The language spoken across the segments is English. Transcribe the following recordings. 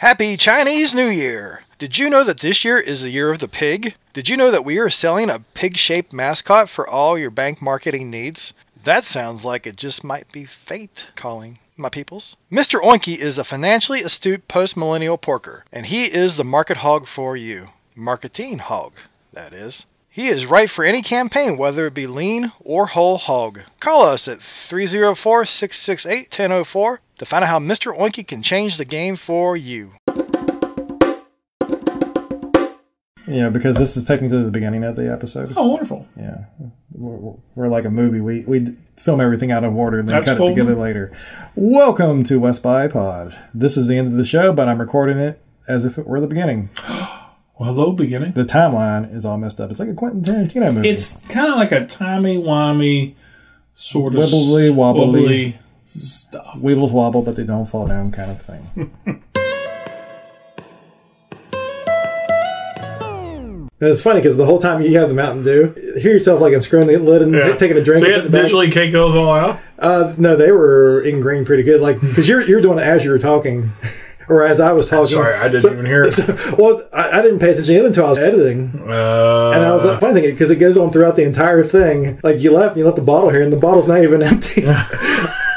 Happy Chinese New Year! Did you know that this year is the year of the pig? Did you know that we are selling a pig shaped mascot for all your bank marketing needs? That sounds like it just might be fate calling, my peoples. Mr. Oinky is a financially astute post millennial porker, and he is the market hog for you. Marketing hog, that is. He is right for any campaign, whether it be lean or whole hog. Call us at 304 668 1004 to find out how Mr. Oinky can change the game for you. Yeah, because this is technically the beginning of the episode. Oh, wonderful. Yeah, we're, we're like a movie. We we film everything out of order and then That's cut cool. it together later. Welcome to West by Pod. This is the end of the show, but I'm recording it as if it were the beginning. Well, hello, beginning. The timeline is all messed up. It's like a Quentin Tarantino movie. It's kind of like a timey-wimey sort of Wibbly wobbly. wobbly stuff. Weebles wobble, but they don't fall down, kind of thing. And it's funny because the whole time you have the Mountain Dew, you hear yourself like unscrewing the lid and Yeah. taking a drink. So you had to it back. digitally cake those all out? Uh, no, they were ingrained pretty good. Like because you're you're doing it as you were talking, or as I was talking. Sorry, I didn't So- even hear it. so- well, I, I didn't pay attention either until I was editing, Uh, and I was like, funny thing because it goes on throughout the entire thing. Like you left, you left the bottle here, and the bottle's not even empty.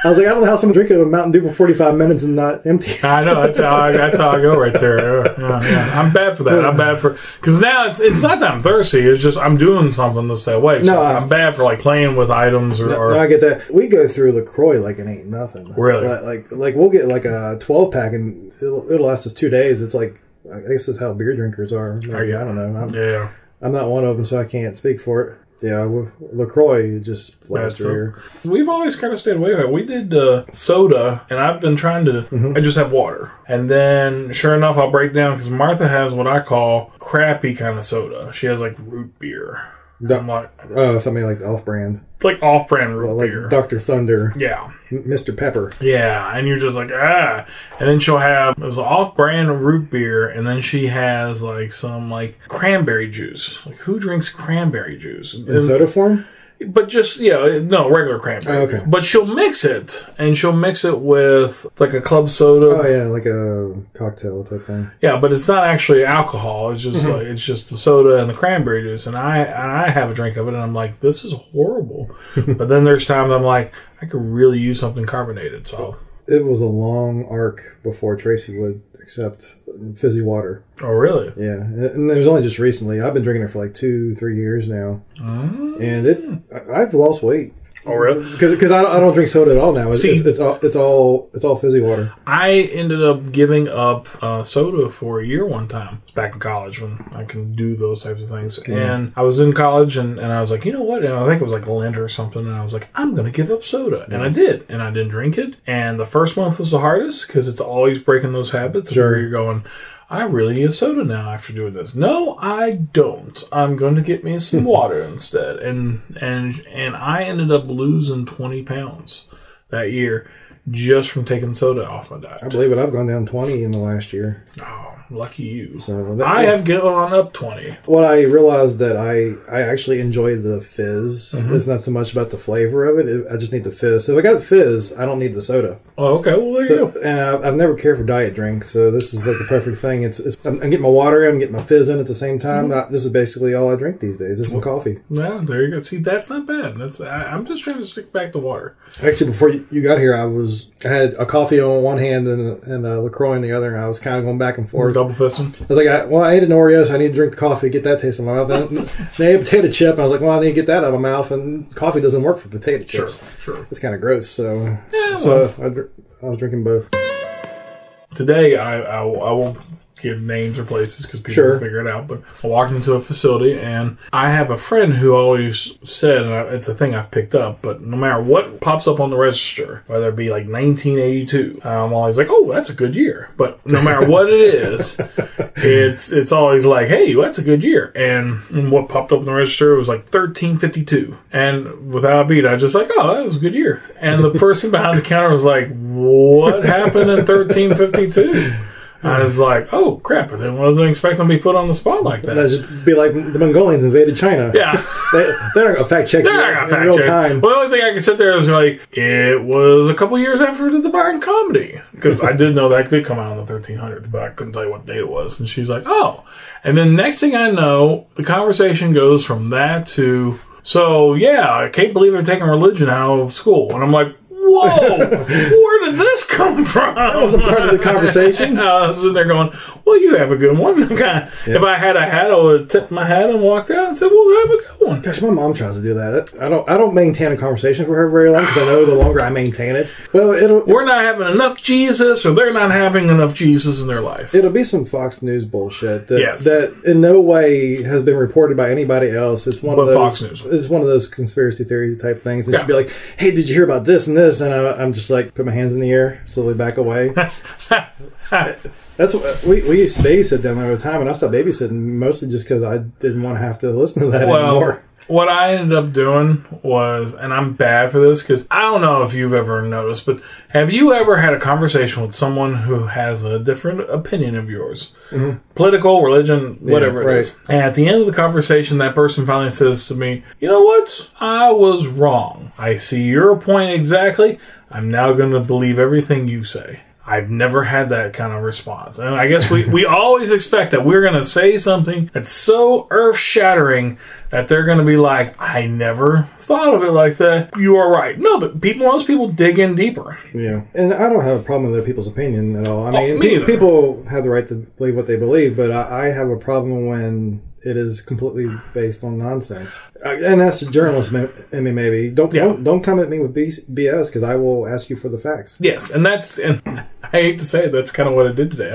I was like, I don't know how someone drink a Mountain Dew for 45 minutes and not empty. I know that's how I, that's how I go right there. Yeah, yeah. I'm bad for that. I'm bad for because now it's it's not that I'm thirsty. It's just I'm doing something to stay awake. So No, I- I'm bad for like playing with items or, or No, I get that. We go through Lacroix like it ain't nothing. Really? Like like, like we'll get like a 12 pack and it'll, it'll last us two days. It's like I guess that's how beer drinkers are. Maybe, you? I don't know. I'm, yeah. I'm not one of them, so I can't speak for it. Yeah, Lacroix just so- here. We've always kind of stayed away from it. We did uh, soda, and I've been trying to. Mm-hmm. I just have water, and then sure enough, I'll break down because Martha has what I call crappy kind of soda. She has like root beer. I'm like Oh, something like off-brand, like off-brand root like beer. Dr. Thunder, yeah, M- Mr. Pepper. yeah, and you're just like ah, and then she'll have it was off-brand root beer, and then she has like some like cranberry juice. Like who drinks cranberry juice? In soda form? But just yeah, no regular cranberry. Oh, okay. But she'll mix it, and she'll mix it with like a club soda. Oh yeah, like a cocktail type thing. Yeah, but it's not actually alcohol. It's Mm-hmm. just like it's just the soda and the cranberry juice. And I and I have a drink of it, and I'm like, this is horrible. but then there's times I'm like, I could really use something carbonated. So, It was a long arc before Tracy would accept fizzy water. oh really? Yeah, and it was only just recently. I've been drinking it for like two, three years now, mm. and it I've lost weight Oh really? because I, don't- I don't drink soda at all now. It's, See- it's, it's all it's all it's all fizzy water. I ended up giving up uh, soda for a year one time. Back in college when I can do those types of things. And I was in college and, and I was like, you know what? And I think it was like Lent or something. And I was like, I'm going to give up soda. And I did. And I didn't drink it. And the first month was the hardest because it's always breaking those habits Sure. where you're going, I really need a soda now after doing this. No, I don't. I'm going to get me some water instead. And and and I ended up losing 20 pounds that year just from taking soda off my diet. I believe it. I've gone down twenty in the last year. Oh, lucky you. So that, I have gone up 20. What I realized that I I actually enjoy the fizz. Mm-hmm. It's not so much about the flavor of it. I just need the fizz. So if I got fizz, I don't need the soda. Oh, okay. Well, there you go. and I've, I've never cared for diet drinks, so this is like the perfect thing. It's, it's I'm, I'm getting my water, in, I'm getting my fizz in at the same time. Mm-hmm. Uh, this is basically all I drink these days. This is coffee. Yeah, there you go. See, that's not bad. That's I, I'm just trying to stick back to water. Actually, before you, you got here, I was I had a coffee on one hand and a, and a Lacroix in the other, and I was kind of going back and forth. Double fisting. I was like, I, well, I ate an Oreo, so I need to drink the coffee, get that taste in my mouth. And they ate a potato chip, and I was like, well, I need to get that out of my mouth. And coffee doesn't work for potato chips. sure. sure. It's kind of gross. So, Yeah, so I, I was drinking both. Today, I, I, I won't give names or places because people Sure. figure it out. But I walked into a facility, and I have a friend who always said, and it's a thing I've picked up, but no matter what pops up on the register, whether it be like 1982, I'm always like, oh, that's a good year. But no matter what it is, it's it's always like, hey, that's a good year. And, and what popped up on the register was like 1352. And without a beat, I just like, oh, that was a good year. And the person behind the counter was like, what happened in 1352? I hmm. was like, oh crap! I wasn't expecting to be put on the spot like that. That'd just be like the Mongolians invaded China. yeah. They, they're not gonna fact check They're not gonna fact real check. time. Well, the only thing I can sit there is like, it was a couple years after the Divine Comedy. Because I did know that did come out in the 1300s, but I couldn't tell you what date it was. And she's like, oh. And then next thing I know, the conversation goes from that to, so yeah, I can't believe they're taking religion out of school. And I'm like, whoa, where did this come from? That wasn't part of the conversation. I was sitting there going, "Well, you have a good one." Kinda- If I had a hat, I would have tipped my hat and walked out and said, "Well, have a good one." Gosh, my mom tries to do that. I don't. I don't maintain a conversation for her very long because I know the longer I maintain it, well, it'll We're not having enough Jesus, or they're not having enough Jesus in their life. it'll be some Fox News bullshit that Yes. that in no way has been reported by anybody else. It's one But of those. It's one of those conspiracy theory type things. And Yeah. she'd be like, "Hey, did you hear about this and this?" And I, I'm just like, put my hands in the air, slowly back away. That's what we, we used to babysit down there all the time, and I stopped babysitting mostly just because I didn't want to have to listen to that well, anymore. what I ended up doing was, and I'm bad for this because I don't know if you've ever noticed, but have you ever had a conversation with someone who has a different opinion of yours? Mm-hmm. Political, religion, whatever it right. is. And at the end of the conversation, that person finally says to me, You know what? I was wrong. I see your point exactly. I'm now going to believe everything you say. I've never had that kind of response. And I guess we, we always expect that we're going to say something that's so earth shattering that they're going to be like, I never thought of it like that. You are right. No, but people, most people dig in deeper. Yeah, and I don't have a problem with other people's opinion at all. I oh, mean, Oh, me pe- people have the right to believe what they believe, but I, I have a problem when it is completely based on nonsense. Uh, and that's a journalist. in me. Maybe don't Yeah. don't, don't come at me with B- BS because I will ask you for the facts. Yes, and that's and I hate to say it, that's kind of what I did today.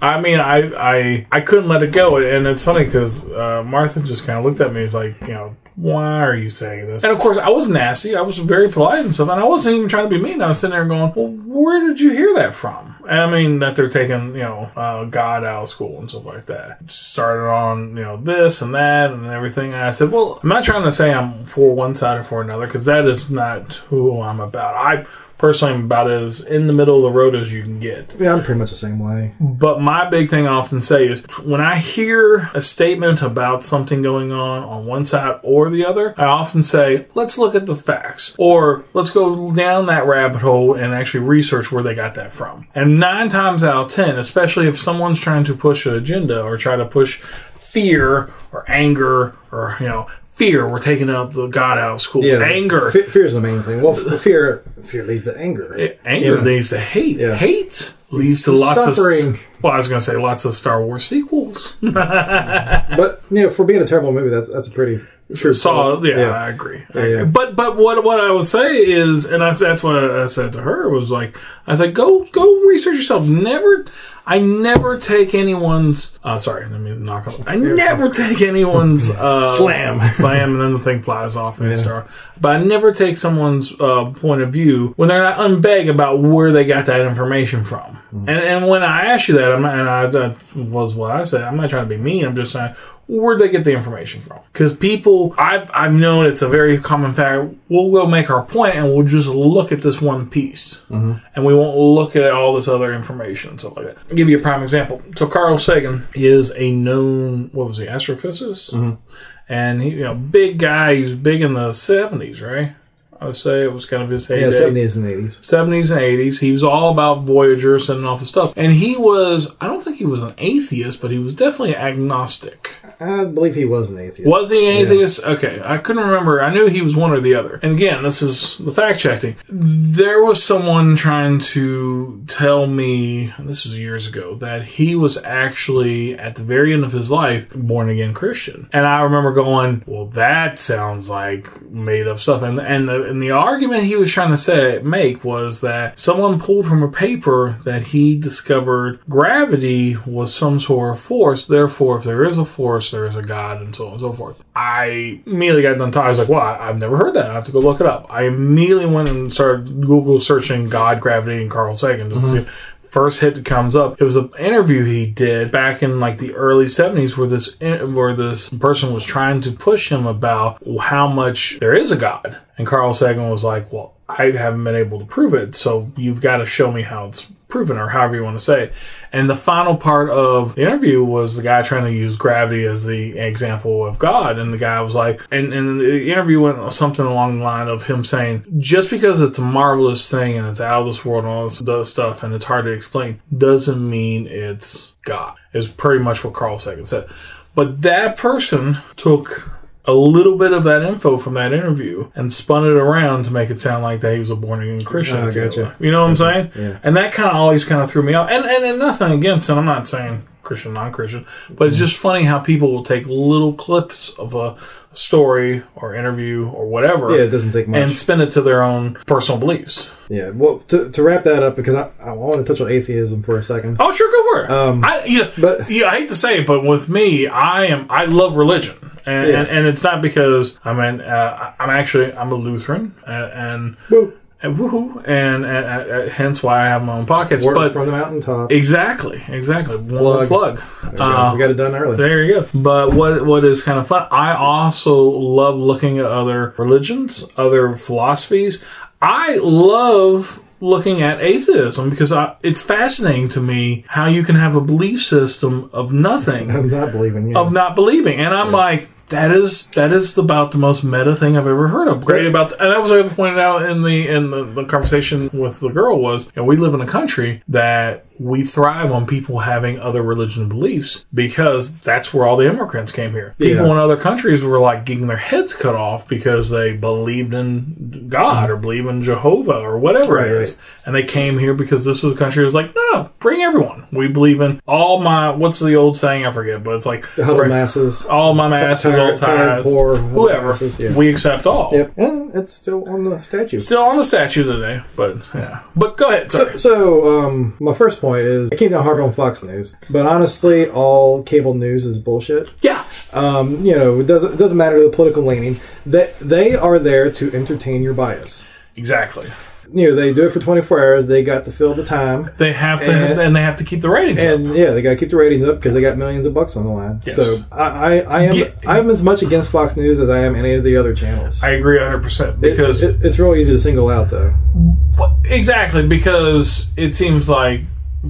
I, I mean, I, I I couldn't let it go, and it's funny because uh, Martha just kind of looked at me. It's like, you know, why are you saying this? And of course, I was nasty. I was very polite and stuff, and I wasn't even trying to be mean. I was sitting there going, well, where did you hear that from? I mean, that they're taking, you know, uh, God out of school and stuff like that. Started on, you know, this and that and everything. And I said, well, I'm not trying to say I'm for one side or for another because that is not who I'm about. I personally am about as in the middle of the road as you can get. Yeah, I'm pretty much the same way. But my big thing I often say is when I hear a statement about something going on on one side or the other, I often say, let's look at the facts. Or let's go down that rabbit hole and actually research where they got that from. And nine times out of ten, especially if someone's trying to push an agenda or try to push fear or anger or, you know, fear, we're taking out the God out of school. Yeah, anger. Fe- fear is the main thing. Well, f- fear fear leads to anger. Anger Yeah. leads to hate. Yeah. Hate leads to lots suffering. of. Well, I was going to say lots of Star Wars sequels. But you know, for being a terrible movie, that's that's a pretty true. Saw, yeah, Yeah. I agree. I Yeah, agree. yeah. But but what what I would say is, and I, that's what I said to her was like, I said, go go research yourself. Never, I never take anyone's. Uh, sorry, let me knock on. I never take anyone's uh, Slam. slam, and then the thing flies off and star. But I never take someone's uh, point of view when they're not unbeg about where they got that information from. Mm-hmm. And and when I ask you that, I'm not, and I, that was what I said. I'm not trying to be mean. I'm just saying where'd they get the information from? Because people, I've, I've known it's a very common fact. We'll go make our point and we'll just look at this one piece. Mm-hmm. And we won't look at all this other information and stuff like that. I'll give you a prime example. So Carl Sagan is a known, what was he, astrophysicist? Mm-hmm. And he, you know, big guy. He was big in the 70s, right? I would say it was kind of his Yeah, heyday. seventies and eighties. 70s and 80s. He was all about Voyager, sending off the stuff. And he was, I don't think he was an atheist, but he was definitely agnostic. I believe he was an atheist. Was he an atheist? Okay, I couldn't remember. I knew he was one or the other. And again, this is the fact checking. There was someone trying to tell me, this is years ago, that he was actually at the very end of his life born again Christian. And I remember going, "Well, that sounds like made up stuff." And and the and the argument he was trying to say make was that someone pulled from a paper that he discovered gravity was some sort of force. Therefore, if there is a force, there is a God, and so on and so forth. I immediately got done talking. I was like, "Well, I've never heard that. I have to go look it up." I immediately went and started Google searching God, gravity, and Carl Sagan just to see mm-hmm. first hit that comes up. It was an interview he did back in like the early 70s where this where this person was trying to push him about how much there is a god. And Carl Sagan was like, "Well, I haven't been able to prove it, so you've got to show me how it's proven, or however you want to say it. And the final part of the interview was the guy trying to use gravity as the example of God. And the guy was like, and, and the interview went something along the line of him saying, just because it's a marvelous thing and it's out of this world and all this other stuff and it's hard to explain, doesn't mean it's God, is pretty much what Carl Sagan said. But that person took a little bit of that info from that interview and spun it around to make it sound like that he was a born again ah, Christian. Oh, gotcha. You know what I'm saying? Yeah. And that kind of always kind of threw me off. And, and and nothing against, and I'm not saying Christian, non-Christian, but it's just funny how people will take little clips of a story or interview or whatever. Yeah, it doesn't take much. And spin it to their own personal beliefs. yeah. Well, to, to wrap that up, because I, I want to touch on atheism for a second. Oh, sure, go for it. Um, I, yeah, but- yeah, I hate to say it, but with me, I am I love religion, and Yeah. and, and it's not because I'm an uh, I'm actually I'm a Lutheran, uh, and Woo. And woohoo, and, and uh, hence why I have my own pockets. Word but from the mountaintop. exactly, exactly, one Plug. plug. There we go. Uh, we got it done early. there you go. But what what is kind of fun? I also love looking at other religions, other philosophies. I love looking at atheism because I, it's fascinating to me how you can have a belief system of nothing, I'm not believing you. of not believing, and I'm like. That is that is about the most meta thing I've ever heard of. Great about, and that was I pointed out in the in the, the conversation with the girl was, you know, we live in a country that we thrive on people having other religion beliefs because that's where all the immigrants came here. People Yeah. in other countries were like getting their heads cut off because they believed in God mm-hmm. or believe in Jehovah or whatever Right, it is. And they came here because this was a country that was like, no, bring everyone. We believe in all my, what's the old saying? I forget, but it's like, the huddle masses. all my masses, all ties, poor, huddle whoever. masses, yeah. We accept all. Yep. And it's still on the statue. Still on the statue today, but yeah. But go ahead, sorry. So, um, my first point is I keep down hard on Fox News, but honestly, all cable news is bullshit. Yeah. Um, you know, it doesn't it doesn't matter the political leaning. They they are there to entertain your bias. Exactly. You know, they do it for 24 hours. They got to fill the time, They have to, And- and, they have to keep the ratings up. and yeah, they got to keep the ratings up because they got millions of bucks on the line. Yes. So I, I, I am Yeah. I'm as much against Fox News as I am any of the other channels. I agree 100% because it, it's real easy to single out though. Exactly because it seems like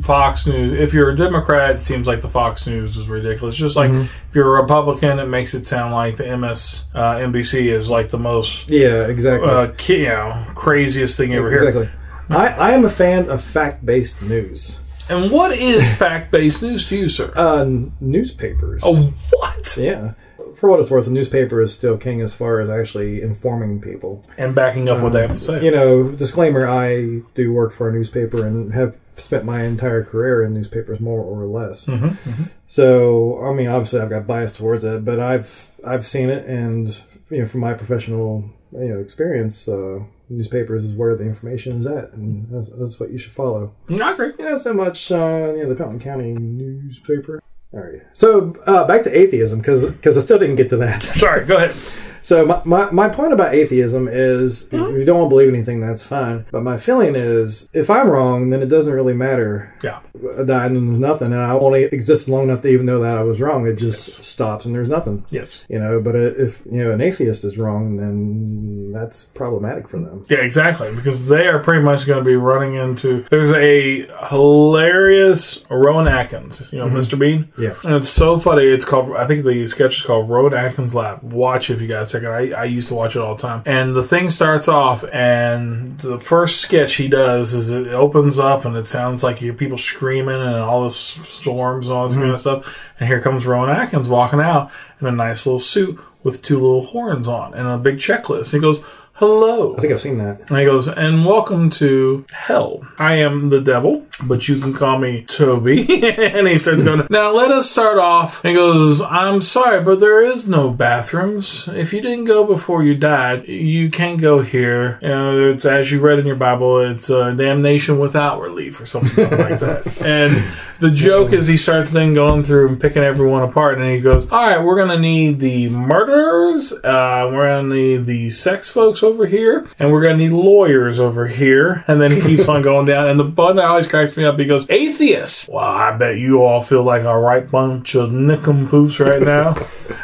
Fox News. If you're a Democrat, it seems like the Fox News is ridiculous. Just like if you're a Republican, it makes it sound like the MS uh, NBC is like the most Yeah, exactly. uh, ki- you know craziest thing you ever hear. exactly. I, I am a fan of fact based news. And what is fact based news to you, sir? Uh, newspapers. oh, what? Yeah. For what it's worth, the newspaper is still king as far as actually informing people. And backing up what they have to say. You know, disclaimer I do work for a newspaper and have spent my entire career in newspapers more or less. Mm-hmm, So, I mean, obviously I've got bias towards it, but I've I've seen it and you know, from my professional you know experience, uh, newspapers is where the information is at and that's, that's what you should follow. I agree. Yeah, not so much uh, you know, the Pelton County newspaper. All right. So uh, back to atheism because because I still didn't get to that. Sorry, go ahead. So my, my, my point about atheism is if hmm? you don't want to believe anything, that's fine. But my feeling is if I'm wrong, then it doesn't really matter Yeah. that I know nothing, and I only exist long enough to even know that I was wrong. It just stops and there's nothing. Yes. You know, but uh, if you know an atheist is wrong, then that's problematic for them. Yeah, exactly. Because they are pretty much going to be running into. There's a hilarious Rowan Atkins, you know, mm-hmm. Mr. Bean. Yeah. And it's so funny. It's called, I think the sketch is called Rowan Atkins Lab. Watch if you guys it. I, I used to watch it all the time. And the thing starts off, and the first sketch he does is it opens up, and it sounds like you hear people screaming and all this storms and all this kind of hmm. stuff. And here comes Rowan Atkins walking out in a nice little suit with two little horns on and a big checklist. He goes, Hello. I think I've seen that. And he goes, and welcome to hell. I am the devil, but you can call me Toby. and he starts going, now let us start off. He goes, I'm sorry, but there is no bathrooms. If you didn't go before you died, you can't go here. You know, it's as you read in your Bible, it's uh, damnation without relief or something like that. And the joke is he starts then going through and picking everyone apart, and he goes, "All right, we're gonna need the murderers, uh, we're gonna need the sex folks over here, and we're gonna need lawyers over here." And then he keeps on going down, and the bun always cracks me up. He goes, "Atheists." Well, I bet you all feel like a right bunch of nickompoos right now,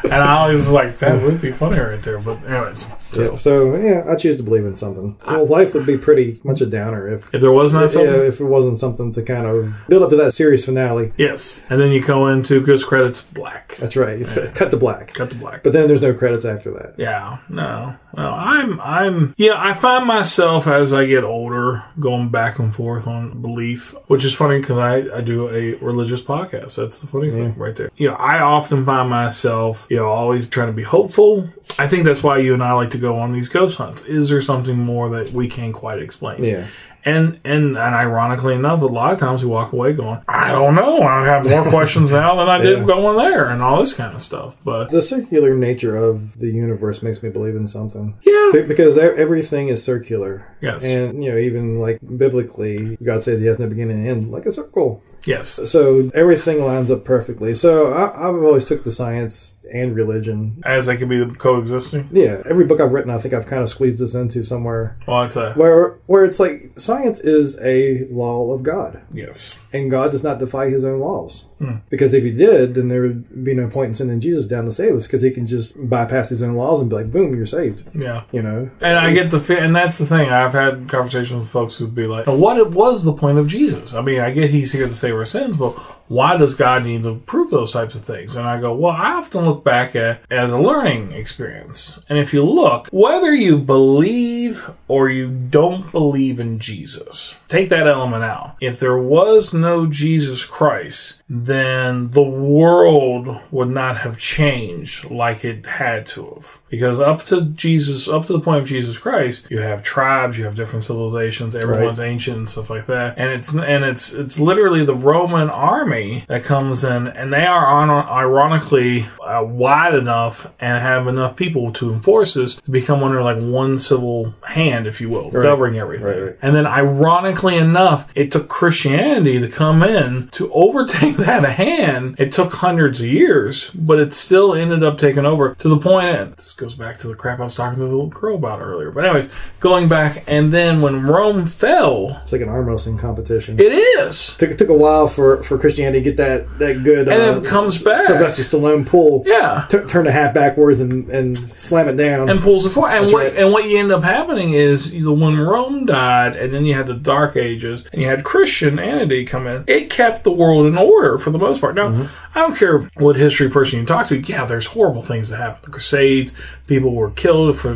and I was like, "That would be funny right there." But anyways, so Yeah, so yeah, I choose to believe in something. Well, life would be pretty much a downer if if there was not something. yeah, if it wasn't something to kind of build up to that series finale. Yes, and then you go into because credits black. That's right. Cut to black. Cut to black. But then there's no credits after that. Yeah, no, no. I'm, I'm, yeah. I find myself as I get older going back and forth on belief, which is funny because I, I do a religious podcast. So That's the funny thing right there. You know, I often find myself, you know, always trying to be hopeful. I think that's why you and I like to go on these ghost hunts. Is there something more that we can't quite explain? Yeah. And and and ironically enough, a lot of times we walk away going, I don't know. I have more questions now than I did Yeah. going there, and all this kind of stuff. But The circular nature of the universe makes me believe in something. yeah, Because everything is circular. Yes. And, you know, even like biblically, God says he has no beginning and end, like a circle. yes, So everything lines up perfectly. So I, I've always took the science and religion. as they can be coexisting. Yeah, every book I've written, I think I've kind of squeezed this into somewhere Well, it's a where where it's like science is a law of God, yes. and God does not defy His own laws. Hmm. Because if He did, then there would be no point in sending Jesus down to save us, because He can just bypass His own laws and be like, "Boom, you're saved." Yeah. You know, And I get the fe- and that's the thing. I've had conversations with folks who'd be like, "What was the point of Jesus?" I mean, I get he's here to save our sins, but why does God need to prove those types of things? And I go, well, I often look back at as a learning experience. And if you look, whether you believe or you don't believe in Jesus, take that element out. If there was no Jesus Christ, then the world would not have changed like it had to have. Because up to Jesus, up to the point of Jesus Christ, you have tribes, you have different civilizations, everyone's ancient and stuff like that. And it's and it's it's literally the Roman army that comes in, and they are on ironically uh, wide enough and have enough people to enforce this to become under like one civil hand, if you will, covering everything. Right, right. And then, ironically enough, it took Christianity to come in to overtake that hand. It took hundreds of years, but it still ended up taking over to the point. And this goes back to the crap I was talking to the little girl about earlier. But anyways, going back, and then when Rome fell, it's like an arm wrestling competition. it is. took, it took a while for, for Christianity to get that, that good And uh, it comes back. Sylvester Stallone pull. Yeah. T- turn the hat backwards and, and slam it down. and pulls it forward. And That's what right. and what you end up happening is the when Rome died, and then you had the Dark Ages, and you had Christianity come in. It kept the world in order for the most part. Now, Mm-hmm. I don't care what history person you talk to. Yeah, there's horrible things that happened. The Crusades, people were killed for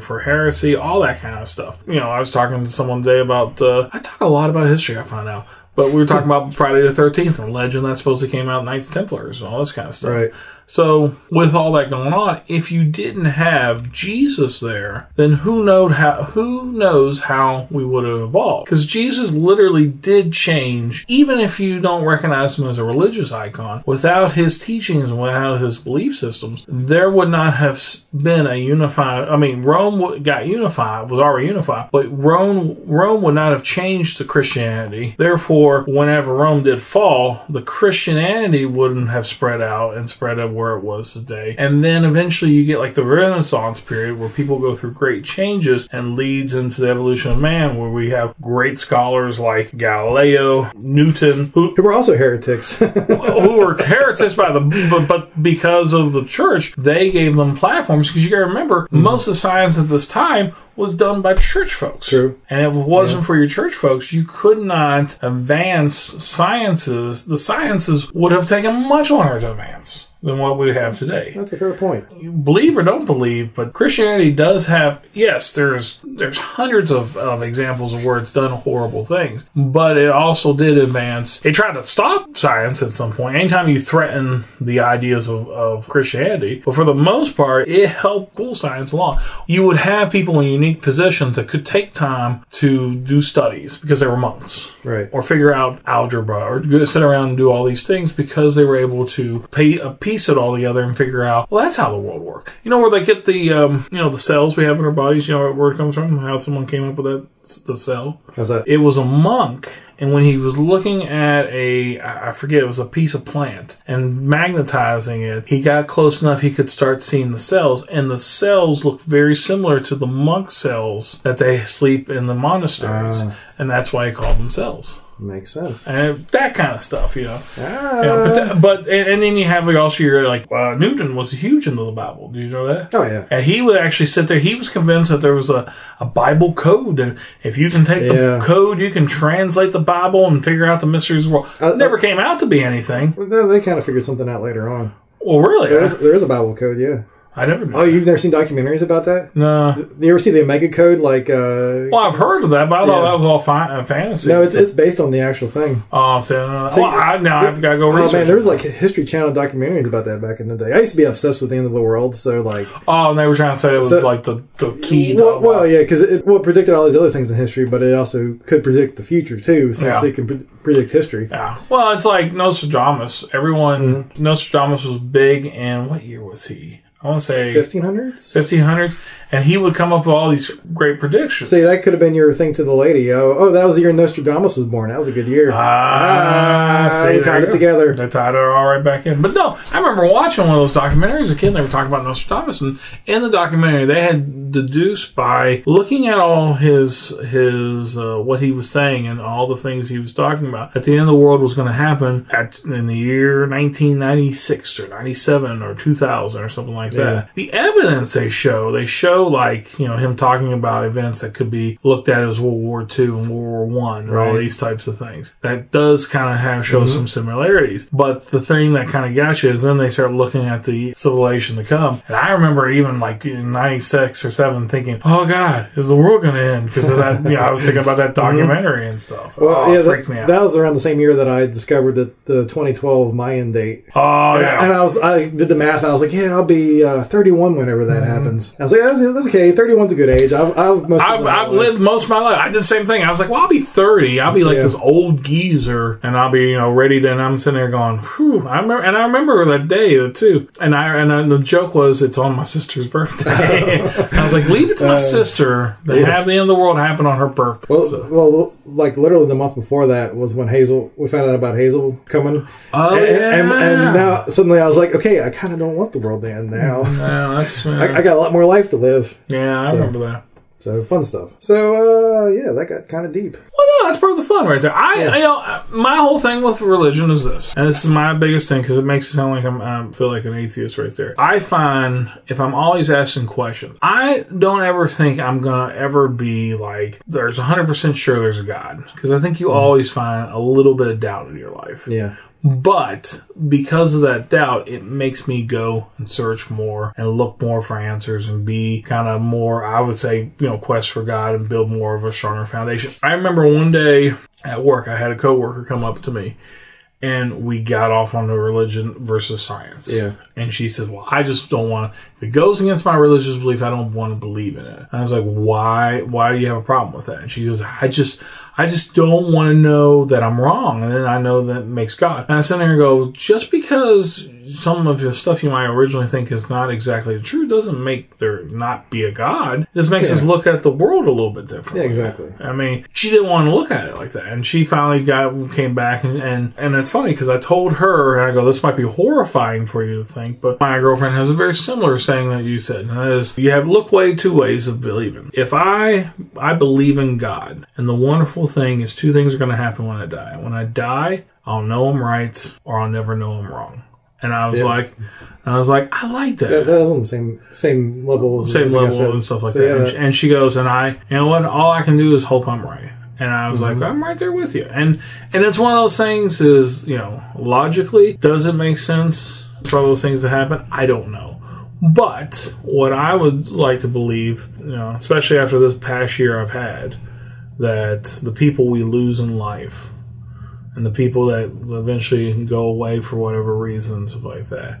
for heresy, all that kind of stuff. You know, I was talking to someone today about. Uh, I talk a lot about history. I find out. But we were talking about Friday the Thirteenth and legend that supposedly came out, Knights Templars, and all this kind of stuff. Right. So, with all that going on, if you didn't have Jesus there, then who knowed how who knows how we would have evolved? Because Jesus literally did change, even if you don't recognize him as a religious icon. Without his teachings without his belief systems, there would not have been a unified. I mean, Rome got unified, was already unified, but Rome Rome would not have changed to Christianity. Therefore, whenever Rome did fall, the Christianity wouldn't have spread out and spread out where it was today. And then eventually you get like the Renaissance period where people go through great changes and leads into the evolution of man where we have great scholars like Galileo, Newton, who, Who were also heretics. who were heretics by the but, but because of the church, they gave them platforms because you got to remember hmm. most of science at this time was done by church folks. True. And if it wasn't for your church folks, you could not advance sciences. The sciences would have taken much longer to advance than what we have today That's a fair point. you believe or don't believe, but Christianity does have yes, there's there's hundreds of, of examples of where it's done horrible things, but it also did advance. It tried to stop science at some point. Anytime you threaten the ideas of, of Christianity, but for the most part, it helped pull science along. You would have people in unique positions that could take time to do studies because they were monks Right. or figure out algebra or sit around and do all these things because they were able to pay, uh, piece it all together and figure out, well, that's how the world works. You know where they get the, um, you know, the cells we have in our bodies. You know where it comes from? How someone came up with that the cell. How's that? It was a monk, and when he was looking at a, I forget, it was a piece of plant, and magnetizing it, he got close enough he could start seeing the cells, and the cells looked very similar to the monk cells that they sleep in the monasteries, Ah. and that's why he called them cells. Makes sense. And that kind of stuff, you know. Ah. You know, but, th- but and, and then you have like also your like uh, Newton was huge into the Bible. Did you know that? oh yeah. And he would actually sit there. He was convinced that there was a, a Bible code, and if you can take Yeah. the code, you can translate the Bible and figure out the mysteries of the world. Uh, Never came out to be anything. Well, they kind of figured something out later on. Well, really, There is, there is a Bible code, yeah. I never. Knew. Oh, you've never seen documentaries about that? no. You ever see the Omega Code? Like, uh, Well, I've heard of that, but I thought Yeah. that was all fi- uh, fantasy. no, it's it's based on the actual thing. Oh, so no, See, well, I, now I've got to go Oh research. man, there was like History Channel documentaries about that back in the day. I used to be obsessed with the end of the world, so like, oh, and they were trying to say it was So- like the the key. To well, well yeah, because it well predicted all these other things in history, but it also could predict the future too, since Yeah. it can pre- predict history. Yeah. Well, it's like Nostradamus. Everyone, Mm-hmm. Nostradamus was big, and what year was he? I want to say Fifteen hundreds. 1500s, and he would come up with all these great predictions. See, that could have been your thing to the lady. Oh, oh, that was the year Nostradamus was born. That was a good year. Ah, see, we tied it go. together. They tied it all right back in. But no, I remember watching one of those documentaries as a kid. And they were talking about Nostradamus, and in the documentary, they had deduced by looking at all his his uh, what he was saying and all the things he was talking about that the end of the world was going to happen at in the year 1996 or 97 or 2000 or something like Yeah. that. The evidence they show, they show like you know him talking about events that could be looked at as World War II and World War One and all Right. these types of things. That does kind of have show Mm-hmm. some similarities. But the thing that kind of got you is then they start looking at the civilization to come. And I remember even like in '96 or '7 thinking, "Oh God, is the world going to end?" Because of that. you know, I was thinking about that documentary and stuff. Mm-hmm. Well, oh, yeah, that, me out. that was around the same year that I discovered that the 2012 Mayan date. oh And- yeah. And I was, I did the math. I was like, yeah, I'll be uh, 31 whenever that happens. I was like, that's, that's okay. 31's a good age. I've, I've, most I've, I've lived most of my life. I did the same thing. I was like, well, I'll be 30. I'll be like Yeah. this old geezer and I'll be, you know, ready to, and I'm sitting there going, whew. I remember, and I remember that day too. And I, and I, the joke was it's on my sister's birthday. I was like, leave it to my sister to Uh, yeah. have the end of the world happen on her birthday. Well, So- well, like literally the month before that was when Hazel. We found out about Hazel coming. oh, and, yeah. and, and now suddenly I was like, okay, I kind of don't want the world to end now. Yeah, that's, I, I got a lot more life to live. yeah, I So- remember that. So fun stuff. So uh, yeah, that got kind of deep. Well, no, that's part of the fun right there. I, Yeah. you know, my whole thing with religion is this, and this is my biggest thing because it makes it sound like I'm, I feel like an atheist right there. I find if I'm always asking questions, I don't ever think I'm gonna ever be like there's 100 percent sure there's a God because I think you always find a little bit of doubt in your life. Yeah. But because of that doubt, it makes me go and search more and look more for answers and be kind of more, I would say, you know, quest for God and build more of a stronger foundation. I remember one day at work, I had a coworker come up to me and we got off on the religion versus science. Yeah. And she said, Well, I just don't want if it goes against my religious belief, I don't want to believe in it. And I was like, Why why do you have a problem with that? And she goes, I just I just don't want to know that I'm wrong. And then I know that makes God. And I sit there and go, just because some of the stuff you might originally think is not exactly true doesn't make there not be a God. It just makes Yeah. us look at the world a little bit differently. Yeah, exactly. I mean, she didn't want to look at it like that, and she finally got came back, and and, and it's funny because I told her, and I go, "This might be horrifying for you to think," but my girlfriend has a very similar saying that you said, and that is, "You have look way two ways of believing. If I I believe in God, and the wonderful thing is, two things are going to happen when I die. When I die, I'll know I'm right, or I'll never know I'm wrong." And I was Yeah. like, I was like, I like that That, that was on the same same level. Same level and stuff like So, that. yeah, And, she, and she goes, and I, you know what? All I can do is hope I'm right. And I was Mm-hmm. like, I'm right there with you. And and it's one of those things. Is you know, logically, does it make sense for all those things to happen? I don't know. But what I would like to believe, you know, especially after this past year I've had, that the people we lose in life and the people that eventually go away for whatever reasons, like that,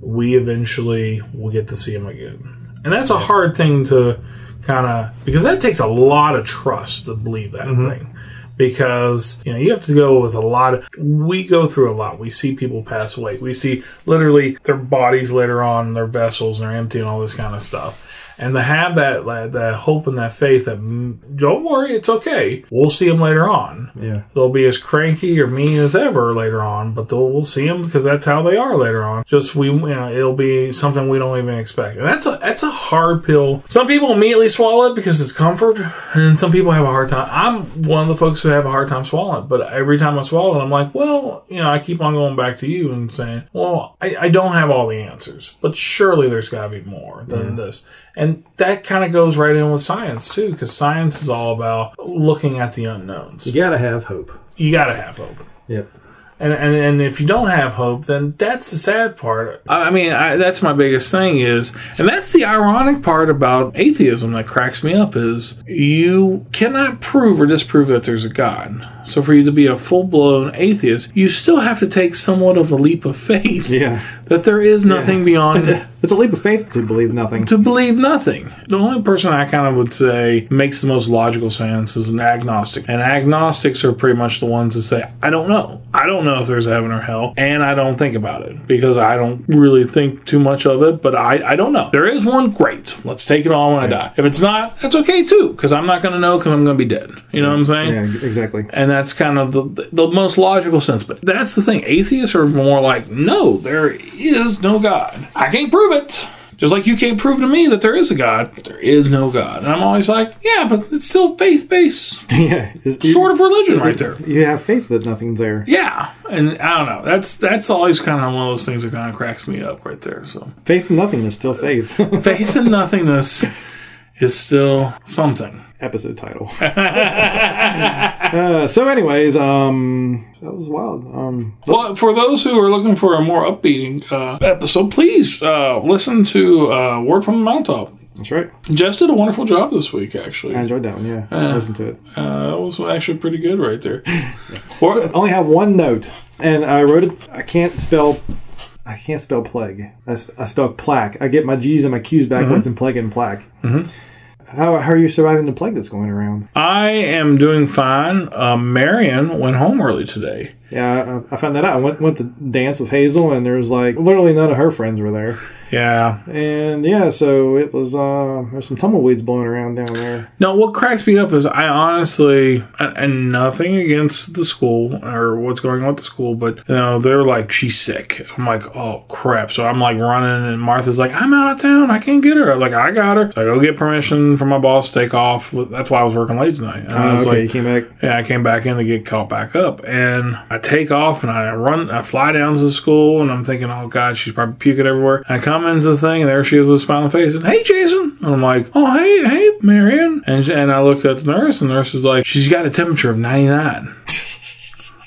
we eventually will get to see them again. And that's a hard thing to kind of, because that takes a lot of trust to believe that mm-hmm. thing. because you know you have to go with a lot of we go through a lot. We see people pass away. We see literally their bodies later on their vessels and they're empty and all this kind of stuff and to have that that, hope and that faith that mm, don't worry it's okay we'll see them later on Yeah. they'll be as cranky or mean as ever later on, but they'll, we'll see them because that's how they are later on. Just we, you know, it'll be something we don't even expect, and that's a that's a hard pill. Some people immediately swallow it because it's comfort, and some people have a hard time. I'm one of the folks who have a hard time swallowing it, but every time I swallow it, I'm like, well, you know, I keep on going back to you and saying, well, I, I don't have all the answers, but surely there's got to be more than this. And that kind of goes right in with science too, because science is all about looking at the unknowns You gotta have hope. you got to have hope. Yep. And, and and if you don't have hope, then that's the sad part. I I mean, I, that's my biggest thing is, and that's the ironic part about atheism that cracks me up is you cannot prove or disprove that there's a God. So for you to be a full blown atheist, you still have to take somewhat of a leap of faith Yeah. That there is nothing beyond It's a leap of faith to believe nothing. to believe nothing. The only person I kind of would say makes the most logical sense is an agnostic. And agnostics are pretty much the ones that say, I don't know. I don't know if there's a heaven or hell, and I don't think about it because I don't really think too much of it, but I, I don't know. There is one, great. Let's take it all when I die. If it's not, that's okay too, because I'm not going to know because I'm going to be dead. You know what I'm saying? Yeah, exactly. And that's kind of the, the most logical sense. But that's the thing. Atheists are more like, no, there is no God. I can't prove it. Just like you can't prove to me that there is a God, but there is no God. And I'm always like, yeah, but it's still faith based, yeah. You- sort of religion right there. You have faith that nothing's there. Yeah, and I don't know. That's that's always kind of one of those things that kind of cracks me up right there. So Faith in nothing is still faith. faith in nothingness is still something. Episode title. uh, so, anyways, um, that was wild. Um, Well, for those who are looking for a more upbeating uh, episode, please uh, listen to uh, Word from the Mountaintop. that's right. Jess did a wonderful job this week, actually. I enjoyed that one. Yeah, listened to it. Uh, that was actually pretty good right there. Or- I only have one note, and I wrote it. I can't spell. I can't spell plague. I, sp- I spell plaque. I get my G's and my Q's backwards and plague and plaque. How, how are you surviving the plague that's going around? I am doing fine. Uh, Marion went home early today. Yeah, I, I found that out. I went went to dance with Hazel, and there was like literally none of her friends were there. Yeah. And yeah, so it was. uh There's some tumbleweeds blowing around down there. No, what cracks me up is I honestly, and- and nothing against the school or what's going on with the school, but you know they're like she's sick. I'm like, oh crap! So I'm like running, and Martha's like, I'm out of town. I can't get her. I'm like, I got her. So I go get permission from my boss to take off. That's why I was working late tonight. And I Uh, was okay, you came back. yeah, I came back in to get caught back up, and I take off and I run, I fly down to the school, and I'm thinking, oh god, she's probably puking everywhere. I come into the thing, and there she is with a smiling face, and hey, Jason, and I'm like, oh hey, hey, Marion, and and I look at the nurse, and the nurse is like, she's got a temperature of 99.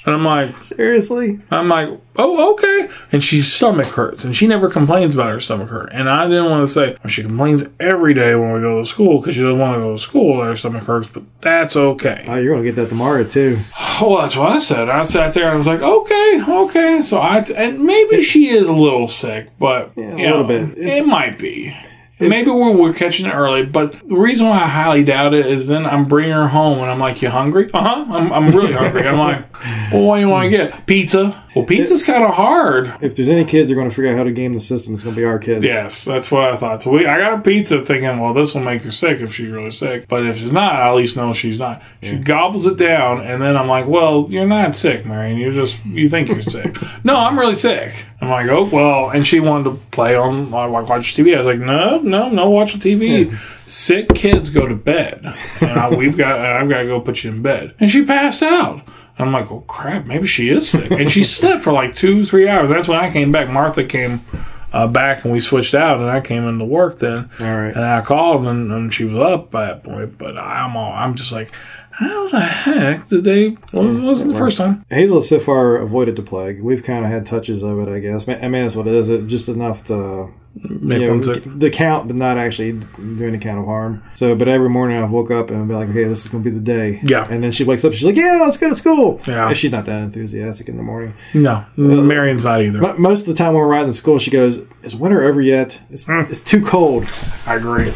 And I'm like, Seriously? I'm like, oh, okay. And she's stomach hurts, and she never complains about her stomach hurt. And I didn't want to say well, she complains every day when we go to school because she doesn't want to go to school. Her stomach hurts, but that's okay. Oh, you're gonna get that tomorrow too. Well, that's what I said. I sat there and I was like, okay, okay. So I and maybe she is a little sick, but Yeah, a you little know, bit. It, might be. Maybe we're, we're catching it early, but the reason why I highly doubt it is then I'm bringing her home and I'm like, "You hungry? Uh huh. I'm, I'm really hungry." I'm like, "Well, what do you want to get? Pizza? Well, pizza's kind of hard." If there's any kids that are gonna figure out how to game the system, it's gonna be our kids. Yes, that's what I thought. So we, I got a pizza thinking, well, this will make her sick if she's really sick. But if she's not, I at least know she's not. She gobbles it down, and then I'm like, well, you're not sick, Marion. You just you think you're sick. no, I'm really sick. I'm like, oh well. And she wanted to play on like watch TV. I was like, no, no, no, watching TV. Sick kids go to bed, and I, we've got I've got to go put you in bed. And she passed out. And I'm like, oh crap, maybe she is sick. And she slept for like two, three hours. That's when I came back. Martha came uh, back and we switched out, and I came into work then. All right. And I called, and, and she was up by that point. But I'm all, I'm just like, how the heck did they? Well, it wasn't the first time. Hazel so far avoided the plague. We've kind of had touches of it, I guess. I mean, that's what it is. It just enough to make Yeah, one sick. the count, but not actually doing the count of harm. So, but every morning I woke up and I'd be like, okay, this is going to be the day. Yeah. And then she wakes up, she's like, yeah, let's go to school. Yeah. And she's not that enthusiastic in the morning. No, uh, Marion's not either. Mo- Most of the time when we're riding to school, she goes, is winter over yet? It's, hmm. it's too cold. I agree.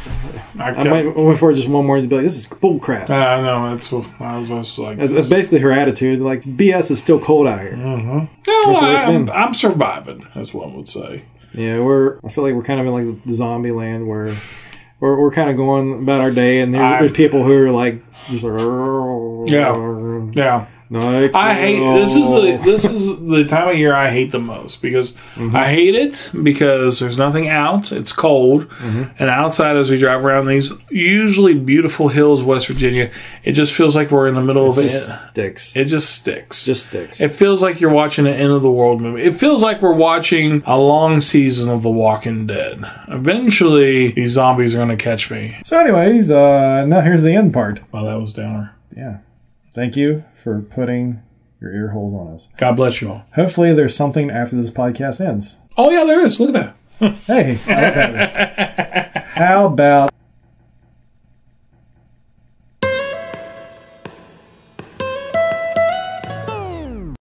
I, I might went for just one morning to be like, this is bull crap. I know that's what I was just like. That's, that's basically her attitude. Like, BS is still cold out here. Mm-hmm. no, I, it's I'm. I'm surviving, as one would say. Yeah, we're. I feel like we're kind of in like the zombie land where we're, we're kind of going about our day, and there, there's people who are like just like Yeah. Yeah, No, I hate this is the this is the time of year I hate the most because I hate it because there's nothing out. It's cold, and outside as we drive around these usually beautiful hills, West Virginia, it just feels like we're in the middle of it it. just sticks. It just sticks. just sticks. It feels like you're watching an end of the world movie. It feels like we're watching a long season of The Walking Dead. Eventually, these zombies are going to catch me. so, anyways, uh, now here's the end part. Well, that was downer. Yeah, thank you for putting your ear holes on us. God bless you all. Hopefully, there's something after this podcast ends. Oh yeah, there is. Look at that. Hey, how about